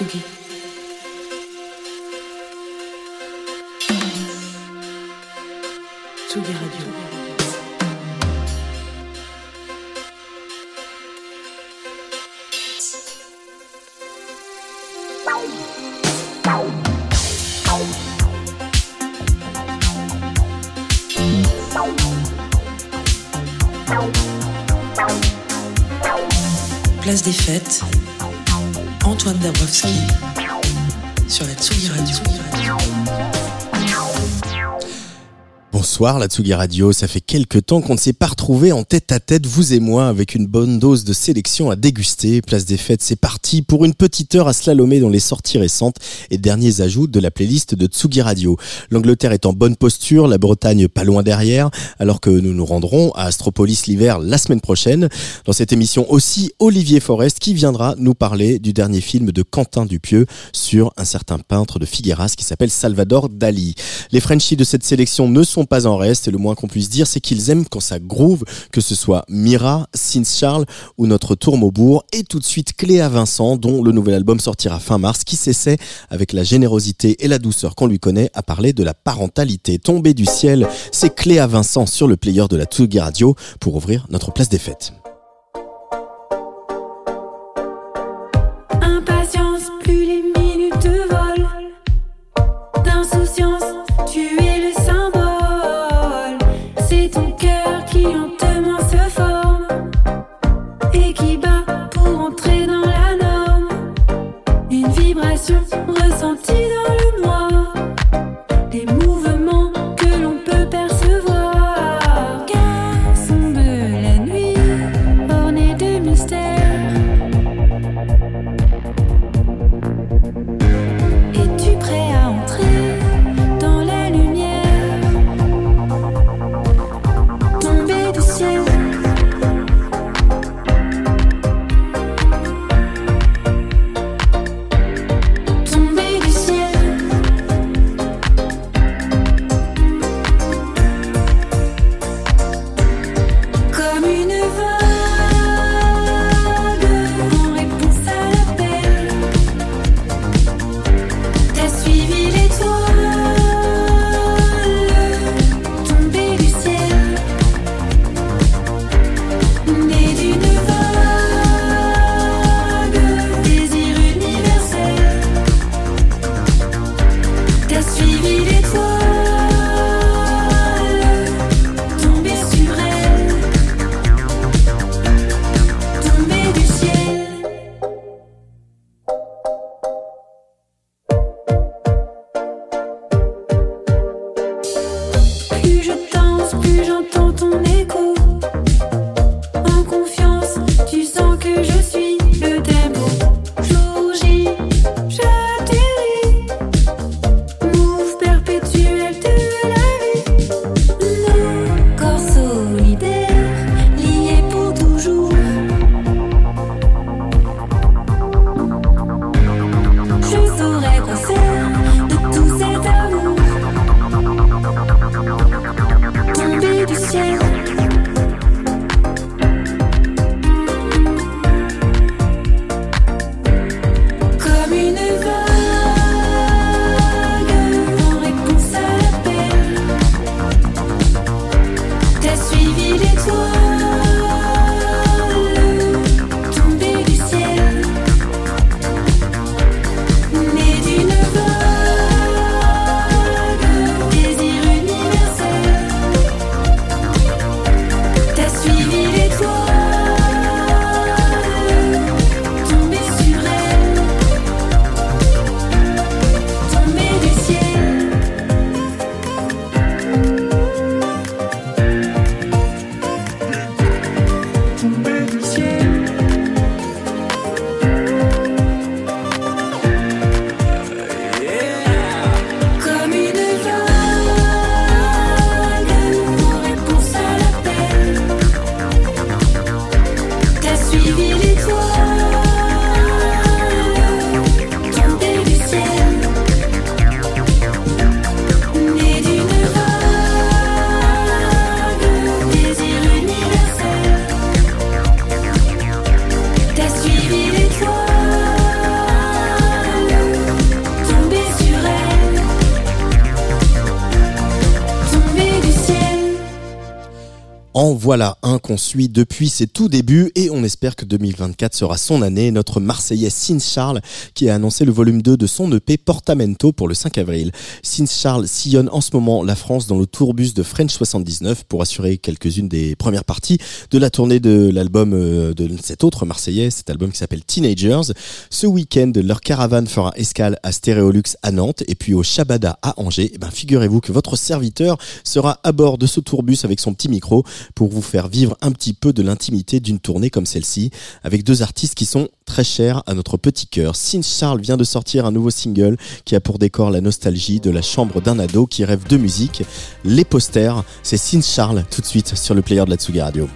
Tsugi. Tsugi Radio. Place des fêtes. Antoine Dabrowski sur la Tsugi Radio. Bonsoir la Tsugi Radio, ça fait quelques temps qu'on ne s'est pas retrouvés en tête à tête, vous et moi, avec une bonne dose de sélection à déguster. Place des fêtes, c'est parti pour une petite heure à slalomer dans les sorties récentes et derniers ajouts de la playlist de Tsugi Radio. L'Angleterre est en bonne posture, la Bretagne pas loin derrière, alors que nous nous rendrons à Astropolis l'hiver la semaine prochaine. Dans cette émission aussi, Olivier Forest qui viendra nous parler du dernier film de Quentin Dupieux sur un certain peintre de Figueras qui s'appelle Salvador Dali. Les Frenchies de cette sélection ne sont pas en reste et le moins qu'on puisse dire c'est qu'ils aiment quand ça groove, que ce soit Mira, Sins Charles ou notre tour Maubourg et tout de suite Cléa Vincent dont le nouvel album sortira fin mars qui s'essaie avec la générosité et la douceur qu'on lui connaît à parler de la parentalité. Tombée du ciel, c'est Cléa Vincent sur le player de la Tsugi Radio pour ouvrir notre place des fêtes. Voilà qu'on suit depuis ses tout débuts et on espère que 2024 sera son année. Notre Marseillais Sins Charles qui a annoncé le volume 2 de son EP Portamento pour le 5 avril. Sins Charles sillonne en ce moment la France dans le tourbus de French 79 pour assurer quelques-unes des premières parties de la tournée de l'album euh, de cet autre Marseillais, cet album qui s'appelle Teenagers. Ce week-end, leur caravane fera escale à Stéréolux à Nantes et puis au Shabada à Angers. Et eh ben, figurez-vous que votre serviteur sera à bord de ce tourbus avec son petit micro pour vous faire vivre un petit peu de l'intimité d'une tournée comme celle-ci, avec deux artistes qui sont très chers à notre petit cœur. Sin Charles vient de sortir un nouveau single qui a pour décor la nostalgie de la chambre d'un ado qui rêve de musique. Les posters, c'est Sin Charles tout de suite sur le player de la Tsugi Radio.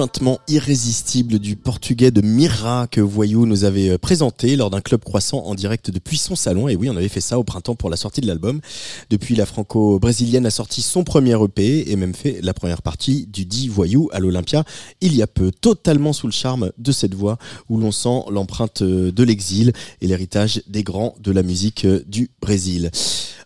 Le chuintement irrésistible du portugais de Mira que Voyou nous avait euh, présenté lors d'un club croissant en direct depuis son salon. Et oui, on avait fait ça au printemps pour la sortie de l'album. Depuis, la franco-brésilienne a sorti son premier EP et même fait la première partie du dit Voyou à l'Olympia il y a peu. Totalement sous le charme de cette voix où l'on sent l'empreinte euh, de l'exil et l'héritage des grands de la musique euh, du Brésil.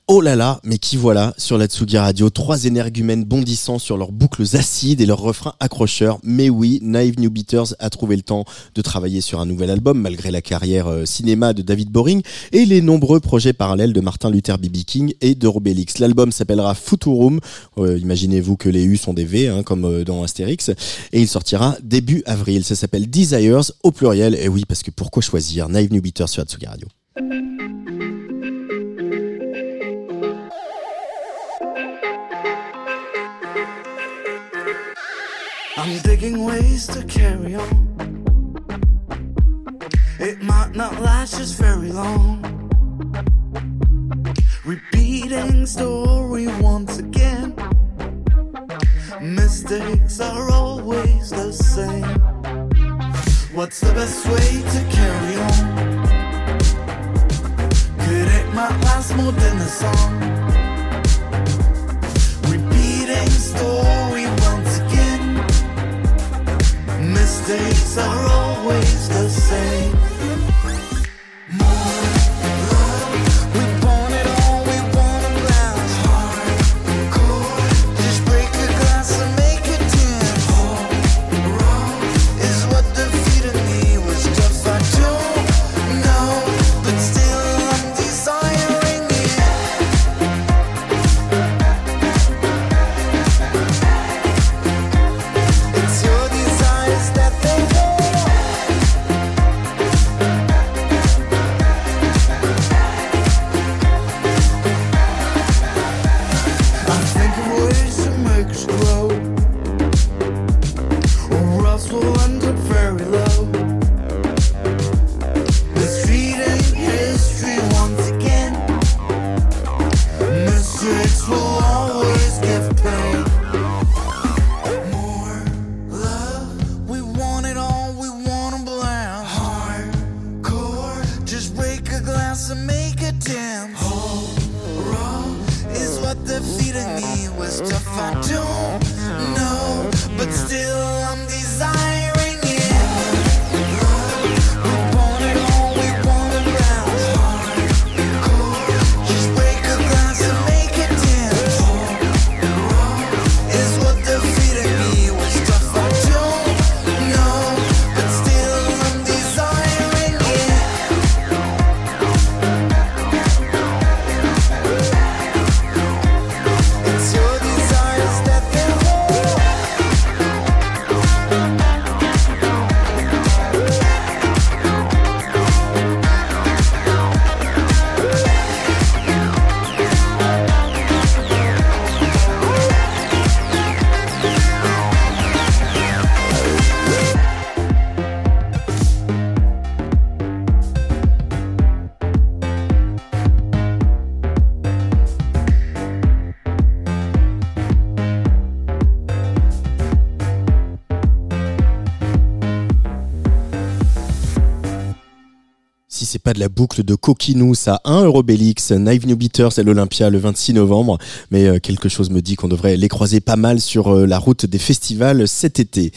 Oh là là, mais qui voilà sur la Tsugi Radio, trois énergumènes bondissant sur leurs boucles acides et leurs refrains accrocheurs. Mais oui, Naive New Beaters a trouvé le temps de travailler sur un nouvel album malgré la carrière euh, cinéma de David Boring et les nombreux projets parallèles de Martin Luther B.B. King et de Robélix. L'album s'appellera Futurum. Euh, Imaginez-vous que les U sont des V, hein, comme euh, dans Astérix. Et il sortira début avril. Ça s'appelle Desires au pluriel. Et oui, parce que pourquoi choisir Naive New Beaters sur la Tsugi Radio? I'm digging ways to carry on. It might not last just very long. Repeating story once again. Mistakes are always the same. What's the best way to carry on? Could it might last more than a song? Repeating story Mistakes are always the same. pas de la boucle de Coquinous à 1 Eurobélix, Naive New Beaters et l'Olympia le 26 novembre. Mais euh, quelque chose me dit qu'on devrait les croiser pas mal sur euh, la route des festivals cet été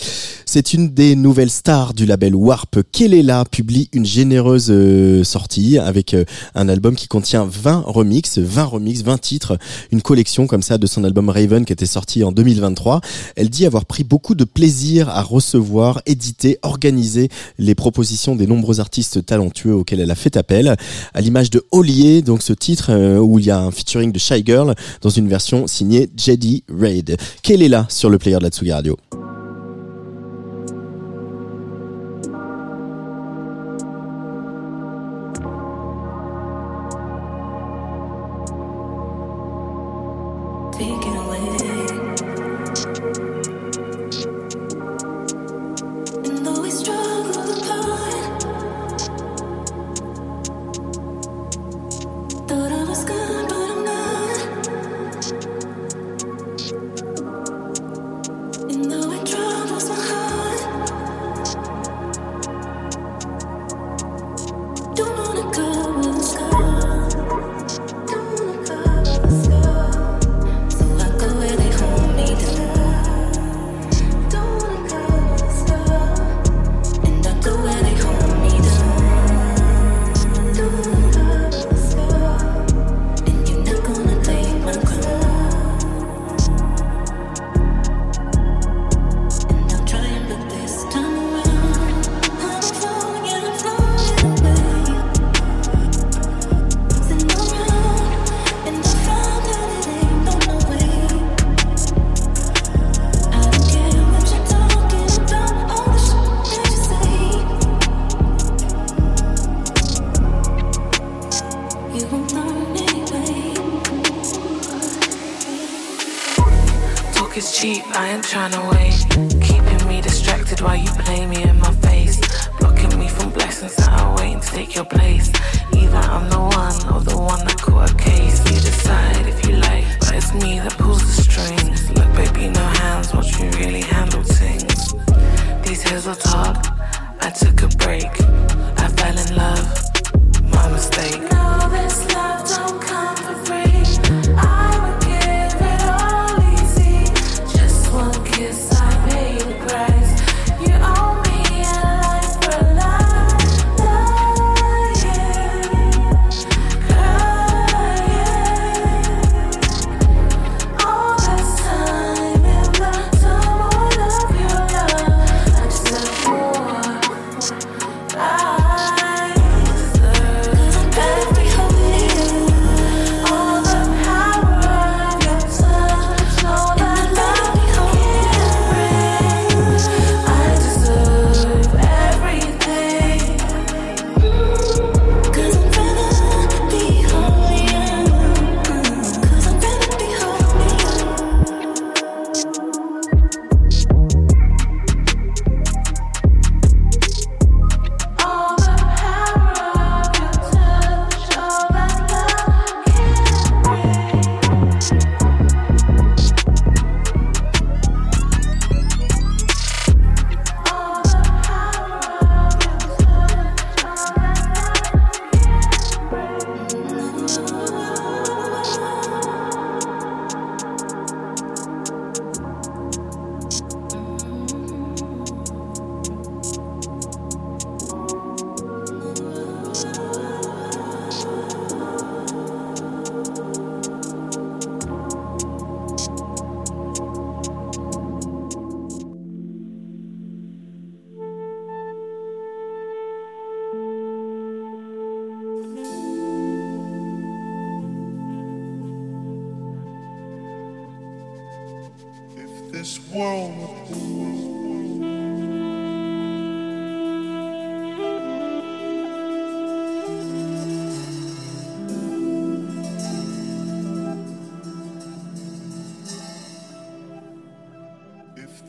c'est une des nouvelles stars du label Warp. Kelela publie une généreuse euh, sortie avec euh, un album qui contient 20 remixes, 20 remixes, 20 titres, une collection comme ça de son album Raven qui était sorti en 2023. Elle dit avoir pris beaucoup de plaisir à recevoir, éditer, organiser les propositions des nombreux artistes talentueux auxquels elle a fait appel. À l'image de Ollier, donc ce titre euh, où il y a un featuring de Shy Girl dans une version signée JD Raid. Kelela sur le player de la Tsugi Radio?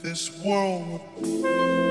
this world.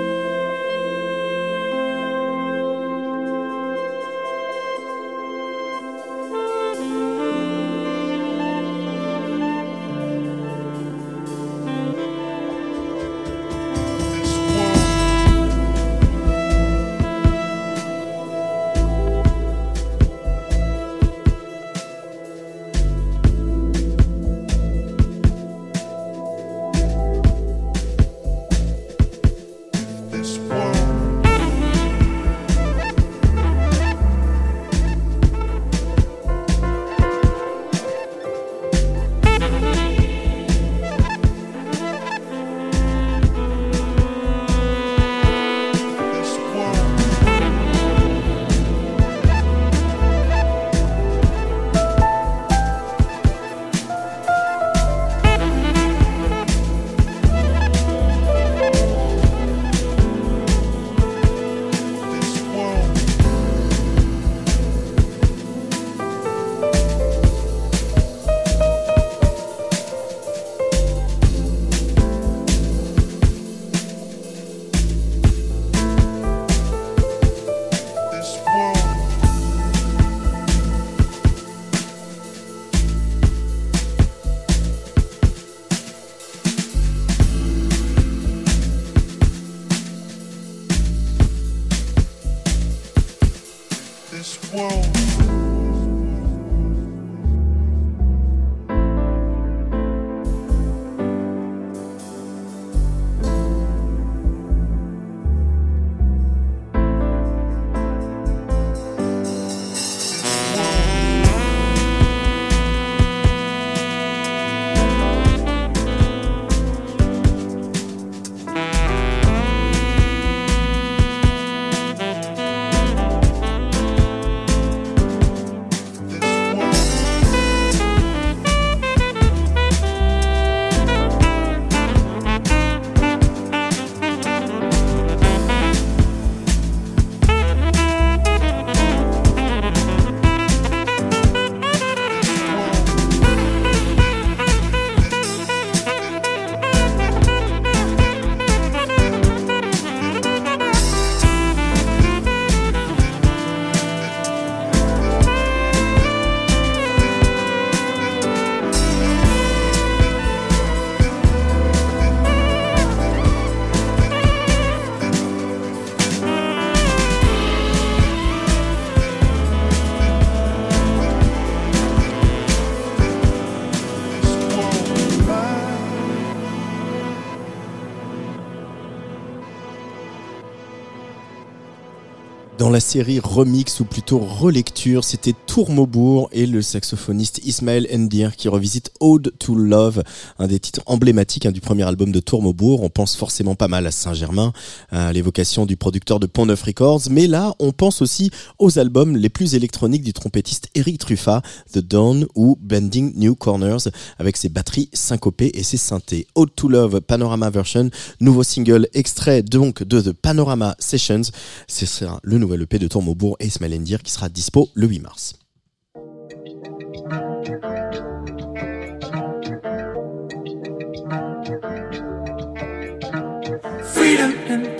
La série remix ou plutôt relecture, c'était Tourmaubourg et le saxophoniste Ismaël Endir qui revisite Ode to Love, un des titres emblématiques hein, du premier album de Tourmaubourg. On pense forcément pas mal à Saint-Germain, à l'évocation du producteur de Pont Neuf Records, mais là on pense aussi aux albums les plus électroniques du trompettiste Eric Truffat, The Dawn ou Bending New Corners, avec ses batteries syncopées et ses synthés. Ode to Love Panorama Version, nouveau single extrait donc de The Panorama Sessions. Ce sera le nouvel EP de Tourmaubourg et Ismaël Endir qui sera dispo le 8 mars.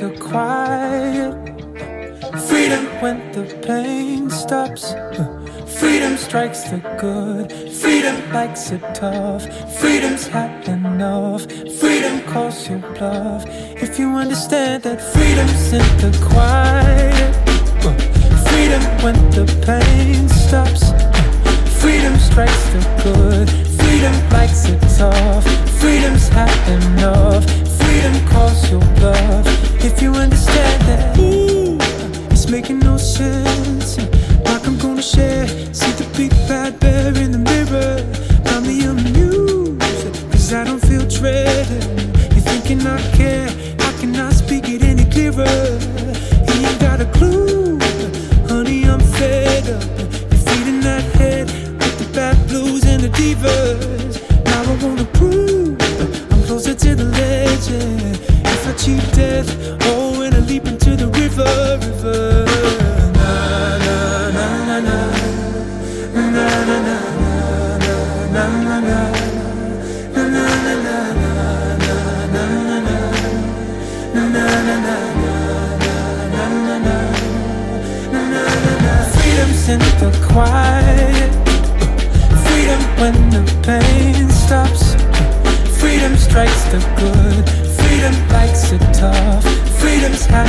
The quiet. Freedom when the pain stops. Freedom strikes the good. Freedom likes it tough. Freedom's had enough. Freedom calls your bluff. If you understand that freedom's in the quiet. Freedom when the pain stops. Freedom strikes the good. Freedom likes it tough. Freedom's had enough. Freedom calls your bluff. If you understand that, ooh, it's making no sense. Like I'm gonna share. See the big bad bear in the mirror. Got me amused. Cause I don't feel dread. You're thinking I care. I speak it any clearer? You ain't got a clue. Honey, I'm fed up. You're feeding that head with the bad blues and the divas. Now I wanna prove closer to the legend. If I cheat death, oh, and I leap into the river, river. Na na na. Na na na na na na na na. Freedom's in the quiet. Freedom when the pain stops. Freedom strikes the good. Freedom likes it tough. Freedom's had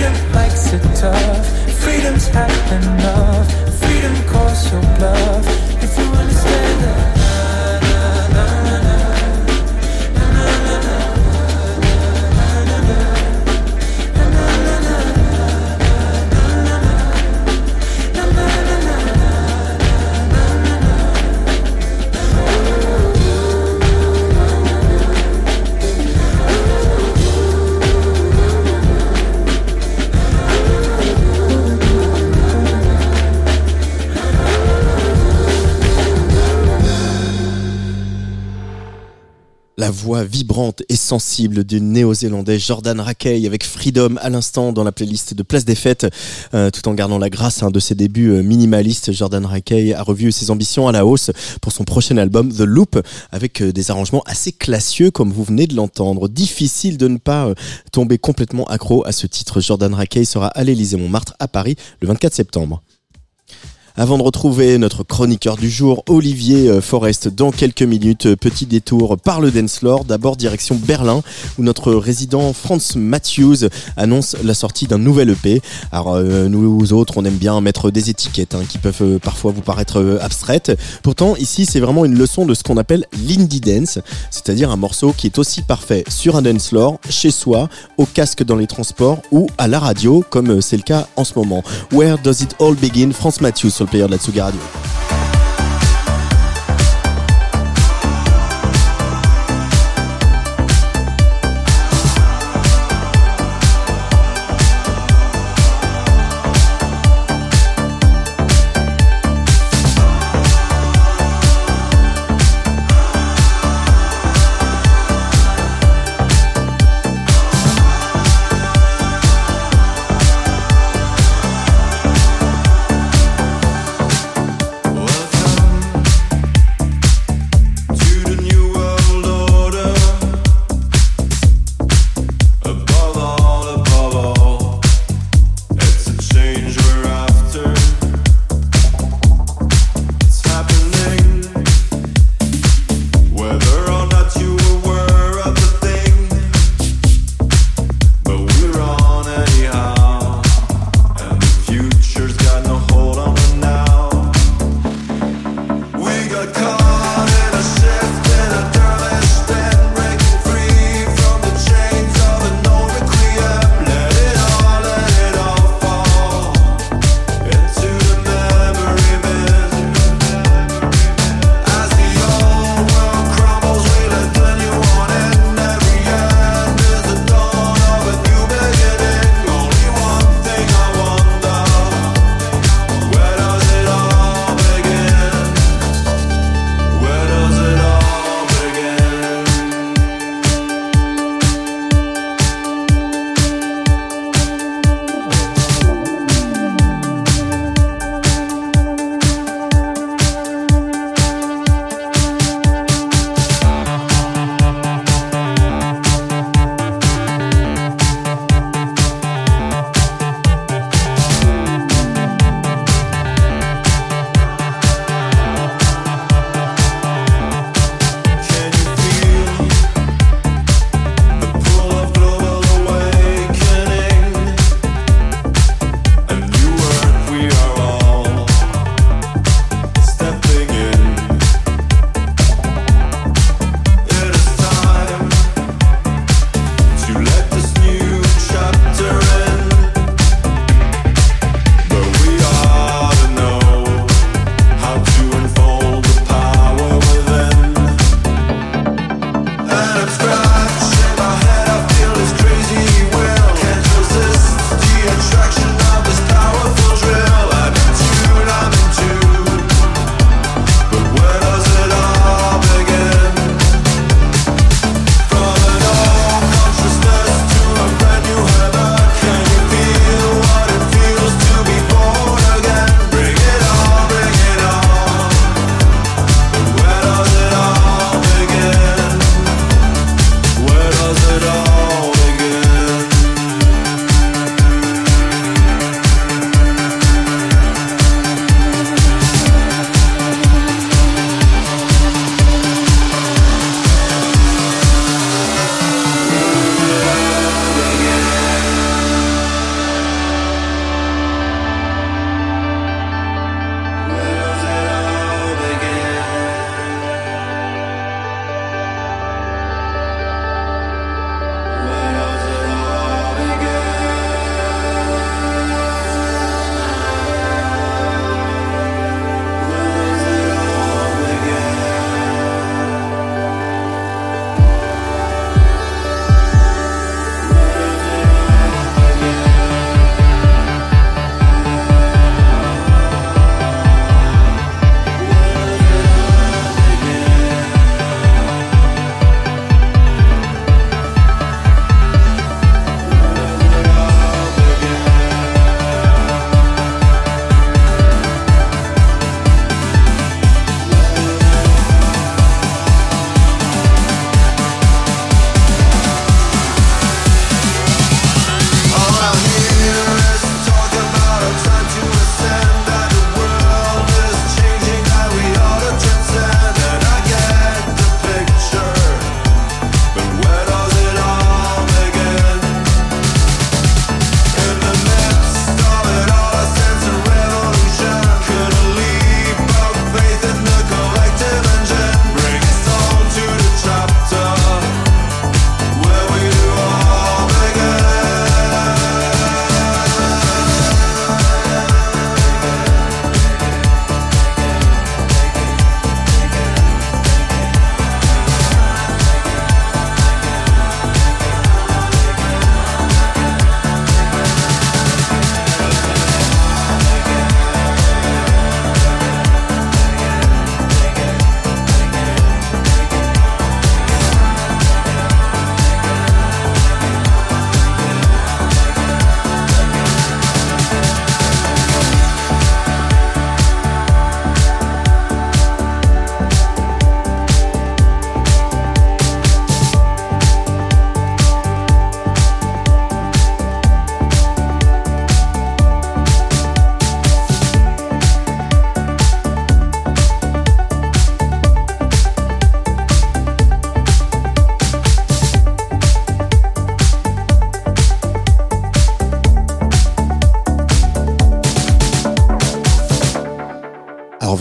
Freedom likes it tough. Freedom's had enough. Freedom calls your bluff. If you understand that. Vibrante et sensible du néo-zélandais Jordan Rakey avec Freedom à l'instant dans la playlist de Place des Fêtes. Euh, tout en gardant la grâce hein, de ses débuts euh, minimalistes, Jordan Rakey a revu ses ambitions à la hausse pour son prochain album The Loop avec euh, des arrangements assez classieux comme vous venez de l'entendre. Difficile de ne pas tomber complètement accro à ce titre. Jordan Rakey sera à l'Élysée Montmartre à Paris le 24 septembre. Avant de retrouver notre chroniqueur du jour, Olivier euh, Forest, dans quelques minutes, euh, petit détour par le dance. D'abord direction Berlin, où notre résident Franz Matthews annonce la sortie d'un nouvel EP. Alors euh, nous autres, on aime bien mettre des étiquettes hein, qui peuvent parfois vous paraître abstraites. Pourtant, ici, c'est vraiment une leçon de ce qu'on appelle l'indie dance, c'est-à-dire un morceau qui est aussi parfait sur un dance chez soi, au casque dans les transports ou à la radio, comme c'est le cas en ce moment. Where does it all begin? Franz Matthews sur le player de la Tsugi Radio.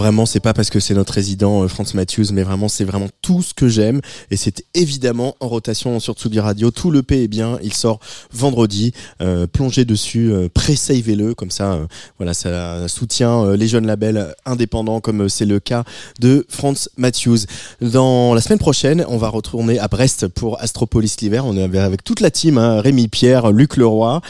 Vraiment, c'est pas parce que c'est notre résident euh, Franz Matthews, mais vraiment, c'est vraiment tout ce que j'aime. Et c'est évidemment en rotation sur Tsugi Radio. Tout le P est bien. Il sort vendredi. Euh, plongez dessus, euh, pré-savez-le. Comme ça, euh, voilà, ça soutient les jeunes labels indépendants, comme c'est le cas de Franz Matthews. Dans la semaine prochaine, on va retourner à Brest pour Astropolis l'hiver. On est avec toute la team, hein, Rémi Pierre, Luc Leroy,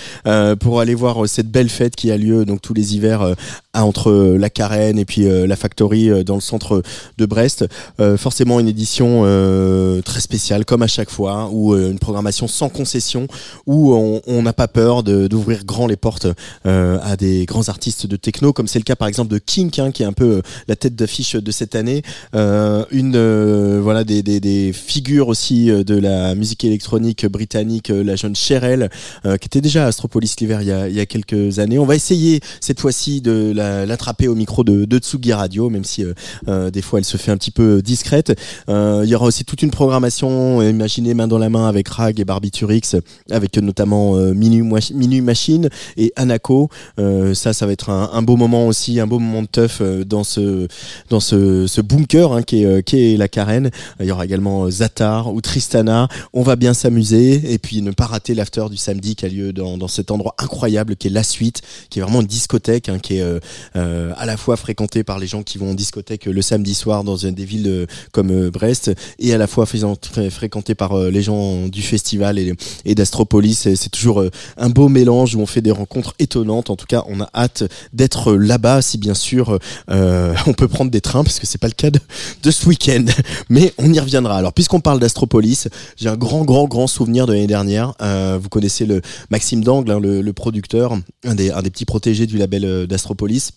pour aller voir cette belle fête qui a lieu donc tous les hivers entre la Carène et puis la Euh, dans le centre de Brest. Euh, forcément une édition euh, très spéciale comme à chaque fois, ou euh, une programmation sans concession, où on n'a pas peur d'ouvrir grand les portes à des grands artistes de techno, comme c'est le cas par exemple de Kink, hein, qui est un peu la tête d'affiche de cette année. Une voilà des, figures aussi de la musique électronique britannique, la jeune euh, qui était déjà à Astropolis l'hiver il y a, quelques années. On va essayer cette fois-ci de la- l'attraper au micro de, de Tsugi Radio, même si euh, euh, des fois elle se fait un petit peu discrète. Euh, il y aura aussi toute une programmation, imaginez main dans la main avec Rag et Barbiturix, avec notamment Minu, Minu Machine et Anako. Euh, ça, ça va être un, beau moment aussi, un beau moment de teuf dans ce dans ce, bunker hein, qui, est, la Carène. Il y aura également Zatar ou Tristana. On va bien s'amuser et puis ne pas rater l'after du samedi qui a lieu dans, cet endroit incroyable qui est la suite, qui est vraiment une discothèque, hein, qui est à la fois fréquentée par les gens qui vont en discothèque le samedi soir dans une des villes euh, comme euh, Brest et à la fois faisant- fré- fréquentée par euh, les gens du festival et, d'Astropolis. C'est toujours euh, un beau mélange où on fait des rencontres étonnantes. En tout cas, on a hâte d'être là-bas si bien sûr euh, on peut prendre des trains parce que c'est pas le cas de, ce week-end. Mais on y reviendra. Alors puisqu'on parle d'Astropolis, j'ai un grand grand grand souvenir de l'année dernière. Euh, vous connaissez le Maxime Dangle, hein, le, producteur, un des, petits protégés du label euh, d'Astropolis.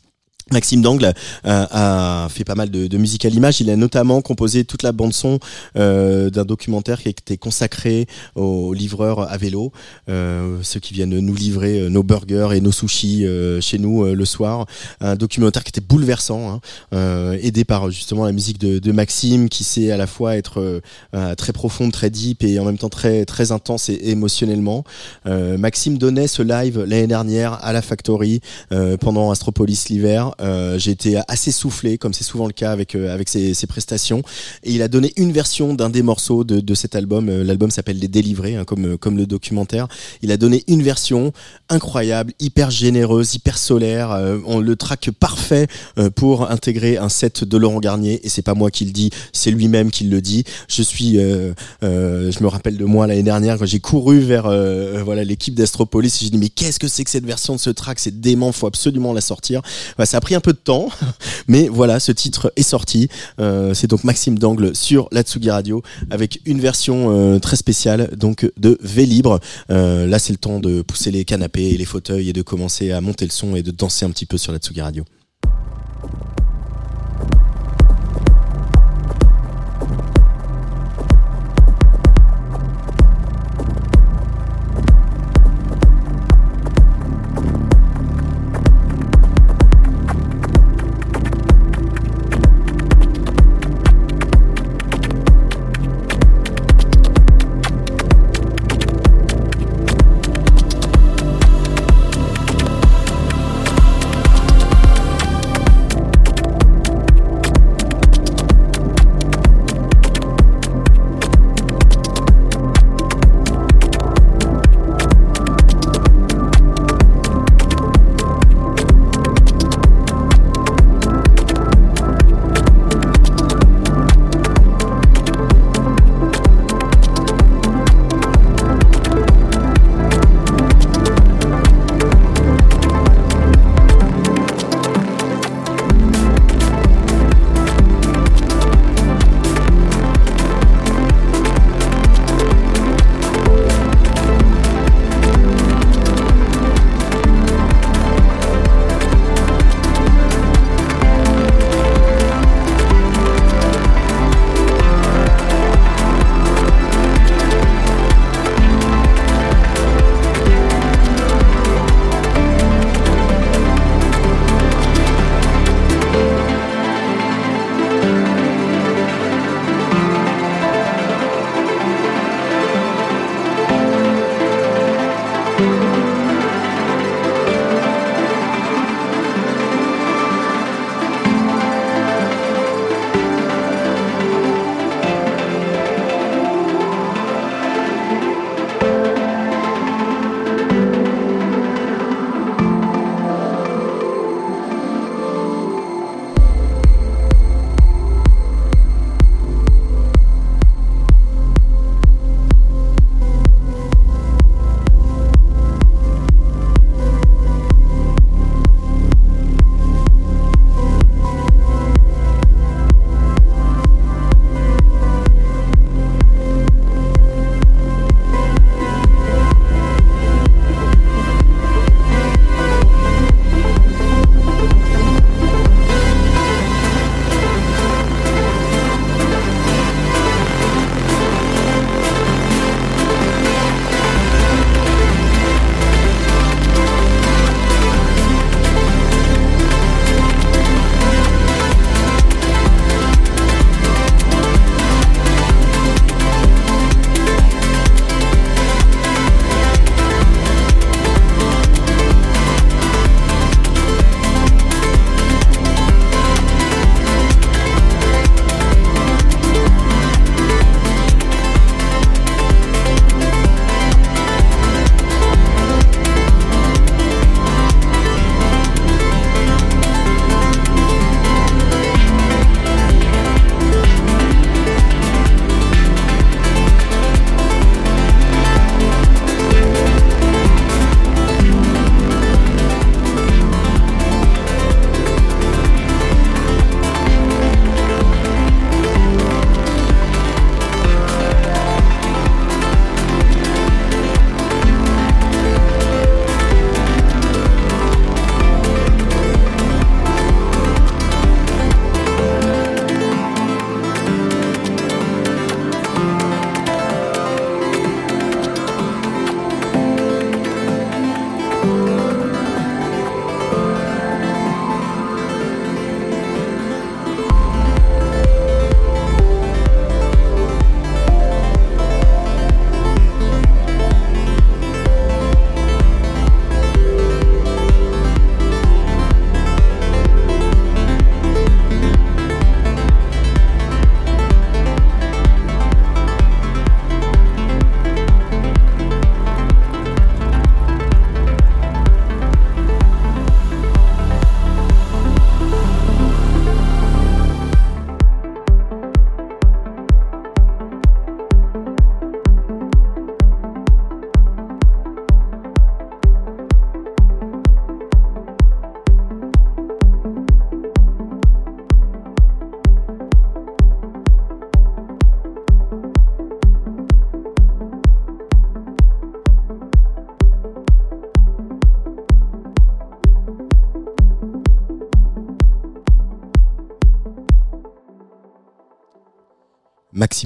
Maxime Dangle a fait pas mal de, musique à l'image. Il a notamment composé toute la bande son euh, d'un documentaire qui était consacré aux livreurs à vélo, euh, ceux qui viennent nous livrer euh, nos burgers et nos sushis chez nous le soir. Un documentaire qui était bouleversant, hein, aidé par justement la musique de, de Maxime, qui sait à la fois être très profonde, très deep et en même temps très très intense et émotionnellement. Maxime donnait ce live l'année dernière à la Factory pendant Astropolis l'hiver. Euh, J'ai été assez soufflé, comme c'est souvent le cas avec euh, avec ses, prestations. Et il a donné une version d'un des morceaux de, cet album. Euh, L'album s'appelle Les Délivrés, hein, comme comme le documentaire. Il a donné une version incroyable, hyper généreuse, hyper solaire. On le track parfait pour intégrer un set de Laurent Garnier. Et c'est pas moi qui le dis, c'est lui-même qui le dit. Je suis, je me rappelle de moi l'année dernière quand j'ai couru vers voilà l'équipe d'Astropolis. J'ai dit mais qu'est-ce que c'est que cette version de ce track? C'est dément, faut absolument la sortir. Voilà, ça a pris peu de temps, mais voilà, ce titre est sorti. Euh, c'est donc Maxime Dangle sur la Tsugi Radio avec une version euh, très spéciale donc de V libre. Euh, là, c'est le temps de pousser les canapés et les fauteuils et de commencer à monter le son et de danser un petit peu sur la Tsugi Radio.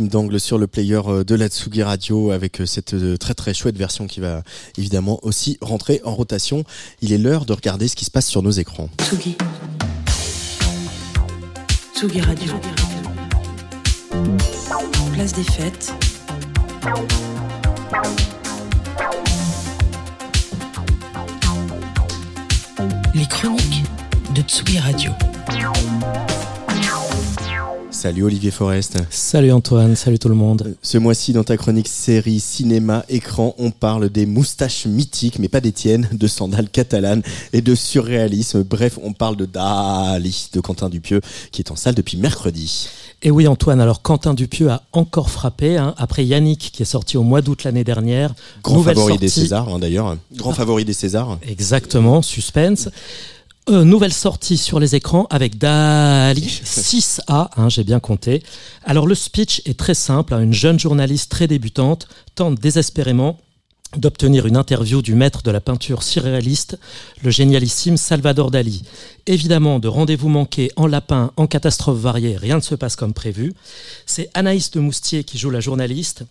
Dangle sur le player euh, de la Tsugi Radio avec euh, cette euh, très très chouette version qui va évidemment aussi rentrer en rotation. Il est l'heure de regarder ce qui se passe sur nos écrans. Tsugi. Tsugi Radio. Place des fêtes. Les chroniques de Tsugi Radio. Salut Olivier Forest. Salut Antoine, salut tout le monde. Ce mois-ci, dans ta chronique série, cinéma, écran, on parle des moustaches mythiques, mais pas des tiennes, de sandales catalanes et de surréalisme. Bref, on parle de Dali, de Quentin Dupieux, qui est en salle depuis mercredi. Et oui Antoine, alors Quentin Dupieux a encore frappé, hein, après Yannick qui est sorti au mois d'août l'année dernière. Grand Nouvelle favori des Césars, hein, d'ailleurs. Grand favori des Césars. Exactement, suspense. Euh, nouvelle sortie sur les écrans avec Dali 6A, hein, j'ai bien compté. Alors le speech est très simple, hein, une jeune journaliste très débutante tente désespérément d'obtenir une interview du maître de la peinture surréaliste, le génialissime Salvador Dali. Évidemment, de rendez-vous manqués en lapin, en catastrophe variée, rien ne se passe comme prévu. C'est Anaïs de Moustier qui joue la journaliste.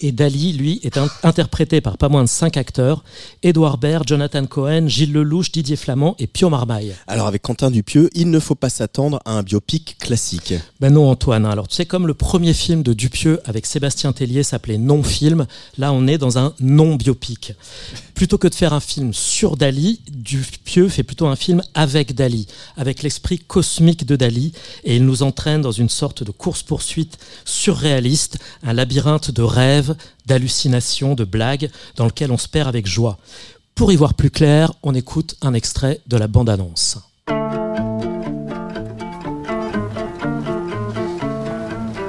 Et Dali, lui, est in- interprété par pas moins de cinq acteurs Édouard Baird, Jonathan Cohen, Gilles Lelouch, Didier Flamand et Pio Marmaille. Alors avec Quentin Dupieux, il ne faut pas s'attendre à un biopic classique. Ben non, Antoine. Alors, tu sais, comme le premier film de Dupieux avec Sébastien Tellier s'appelait Non-film, là, on est dans un non-biopic. Plutôt que de faire un film sur Dali, Dupieux fait plutôt un film avec Dali, avec l'esprit cosmique de Dali, et il nous entraîne dans une sorte de course-poursuite surréaliste, un labyrinthe de rêves, d'hallucinations, de blagues, dans lequel on se perd avec joie. Pour y voir plus clair, on écoute un extrait de la bande-annonce.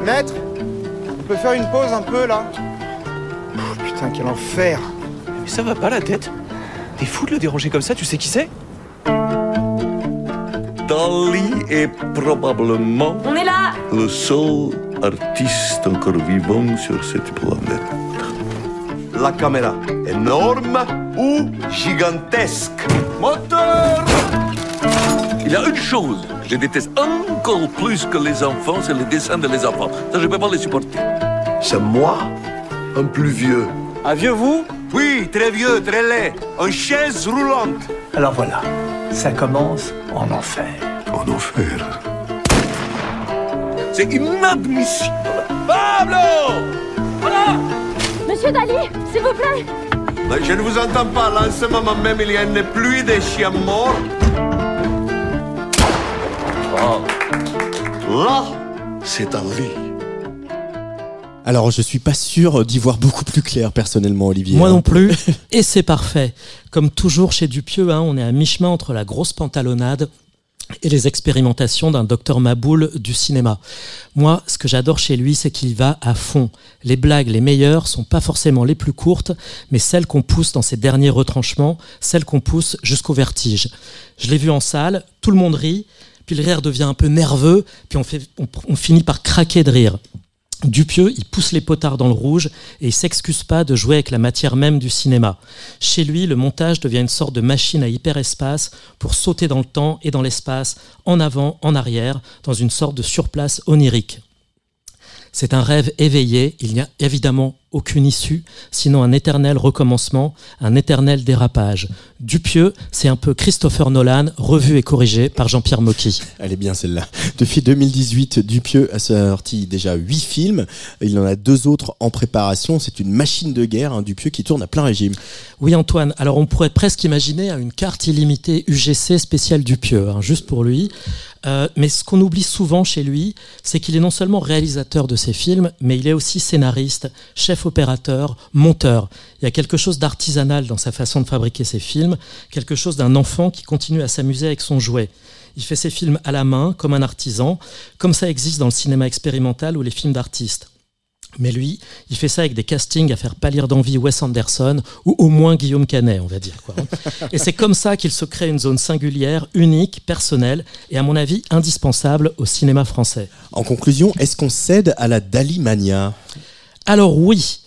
Maître, on peut faire une pause un peu là Pff, Putain, quel enfer Mais ça va pas la tête T'es fou de le déranger comme ça, tu sais qui c'est? Dali est probablement On est là le seul artiste encore vivant sur cette planète. La caméra, énorme ou gigantesque Moteur Il y a une chose que je déteste encore plus que les enfants, c'est les dessins de les enfants. Ça, je peux pas les supporter. C'est moi, un plus vieux. Un vieux vous? Oui, très vieux, très laid. En chaise roulante. Alors voilà, ça commence en enfer. En enfer. C'est inadmissible. Pablo Monsieur Dali, s'il vous plaît Mais Je ne vous entends pas. Là, en ce moment même, il y a une pluie de chiens morts. Oh. Là, c'est Dali. Alors je suis pas sûr d'y voir beaucoup plus clair personnellement, Olivier. Moi hein. non plus. Et c'est parfait. Comme toujours chez Dupieux, hein, on est à mi-chemin entre la grosse pantalonnade et les expérimentations d'un docteur Maboul du cinéma. Moi, ce que j'adore chez lui, c'est qu'il va à fond. Les blagues les meilleures sont pas forcément les plus courtes, mais celles qu'on pousse dans ses derniers retranchements, celles qu'on pousse jusqu'au vertige. Je l'ai vu en salle, tout le monde rit, puis le rire devient un peu nerveux, puis on, finit par craquer de rire. Dupieux, il pousse les potards dans le rouge et il s'excuse pas de jouer avec la matière même du cinéma. Chez lui, le montage devient une sorte de machine à hyperespace pour sauter dans le temps et dans l'espace, en avant, en arrière, dans une sorte de surplace onirique. C'est un rêve éveillé, il n'y a évidemment aucune issue, sinon un éternel recommencement, un éternel dérapage. Dupieux, c'est un peu Christopher Nolan, revu et corrigé par Jean-Pierre Mocky. Elle est bien celle-là. Depuis 2018, Dupieux a sorti déjà huit films. Il en a deux autres en préparation. C'est une machine de guerre, un Dupieux qui tourne à plein régime. Oui Antoine, alors on pourrait presque imaginer une carte illimitée UGC spéciale Dupieux, hein, juste pour lui. Euh, mais ce qu'on oublie souvent chez lui, c'est qu'il est non seulement réalisateur de ses films, mais il est aussi scénariste, chef opérateur, monteur. Il y a quelque chose d'artisanal dans sa façon de fabriquer ses films, quelque chose d'un enfant qui continue à s'amuser avec son jouet. Il fait ses films à la main, comme un artisan, comme ça existe dans le cinéma expérimental ou les films d'artistes. Mais lui, il fait ça avec des castings à faire pâlir d'envie Wes Anderson ou au moins Guillaume Canet, on va dire. Quoi. Et c'est comme ça qu'il se crée une zone singulière, unique, personnelle et à mon avis indispensable au cinéma français. En conclusion, est-ce qu'on cède à la Dali mania Alors oui,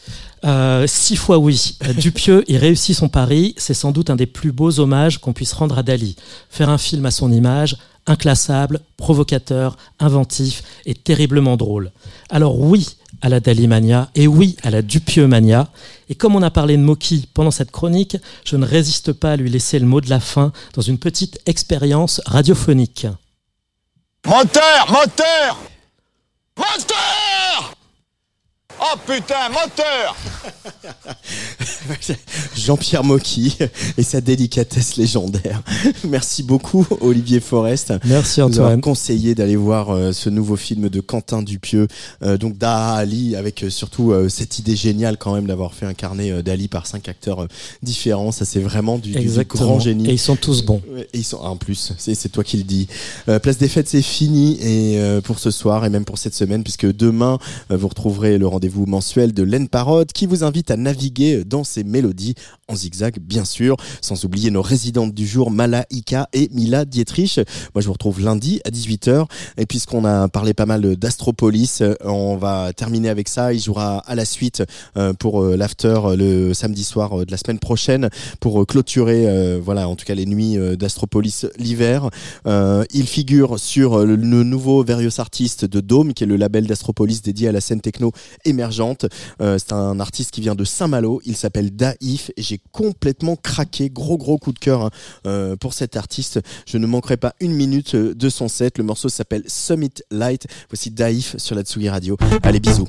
euh, six fois oui. Euh, Dupieux, il réussit son pari. C'est sans doute un des plus beaux hommages qu'on puisse rendre à Dali. Faire un film à son image, inclassable, provocateur, inventif et terriblement drôle. Alors oui, à la Dalimania et oui à la Dupieux Mania. Et comme on a parlé de Moki pendant cette chronique, je ne résiste pas à lui laisser le mot de la fin dans une petite expérience radiophonique. Moteur Moteur Moteur Oh putain, moteur Jean-Pierre Mocky et sa délicatesse légendaire. Merci beaucoup Olivier Forest. Merci Antoine. conseillé d'aller voir euh, ce nouveau film de Quentin Dupieux, euh, donc Daha Ali, avec euh, surtout cette idée géniale quand même d'avoir fait incarner Dali par cinq acteurs différents. Ça c'est vraiment du, grand génie. Et ils sont tous bons. Et ils sont en plus, c'est toi qui le dis. Place des fêtes, c'est fini et pour ce soir et même pour cette semaine, puisque demain vous retrouverez le rendez-vous mensuel de Laine Parode qui vous invite à naviguer dans ses mélodies en zigzag, bien sûr, sans oublier nos résidentes du jour Malaika et Mila Dietrich. Moi, je vous retrouve lundi à 18h et puisqu'on a parlé pas mal d'Astropolis, euh, on va terminer avec ça. Il jouera à la suite euh, pour euh, l'after le samedi soir de la semaine prochaine pour clôturer, voilà, en tout cas les nuits d'Astropolis l'hiver. Il figure sur le, nouveau Various Artist de Dome, qui est le label d'Astropolis dédié à la scène techno émergente. C'est un artiste qui vient de Saint-Malo. Il s'appelle Daif. J'ai complètement craqué, gros gros coup de cœur hein, euh, pour cet artiste. Je ne manquerai pas une minute euh, de son set. Le morceau s'appelle Summit Light. Voici Daif sur la Tsugi Radio. Allez, bisous.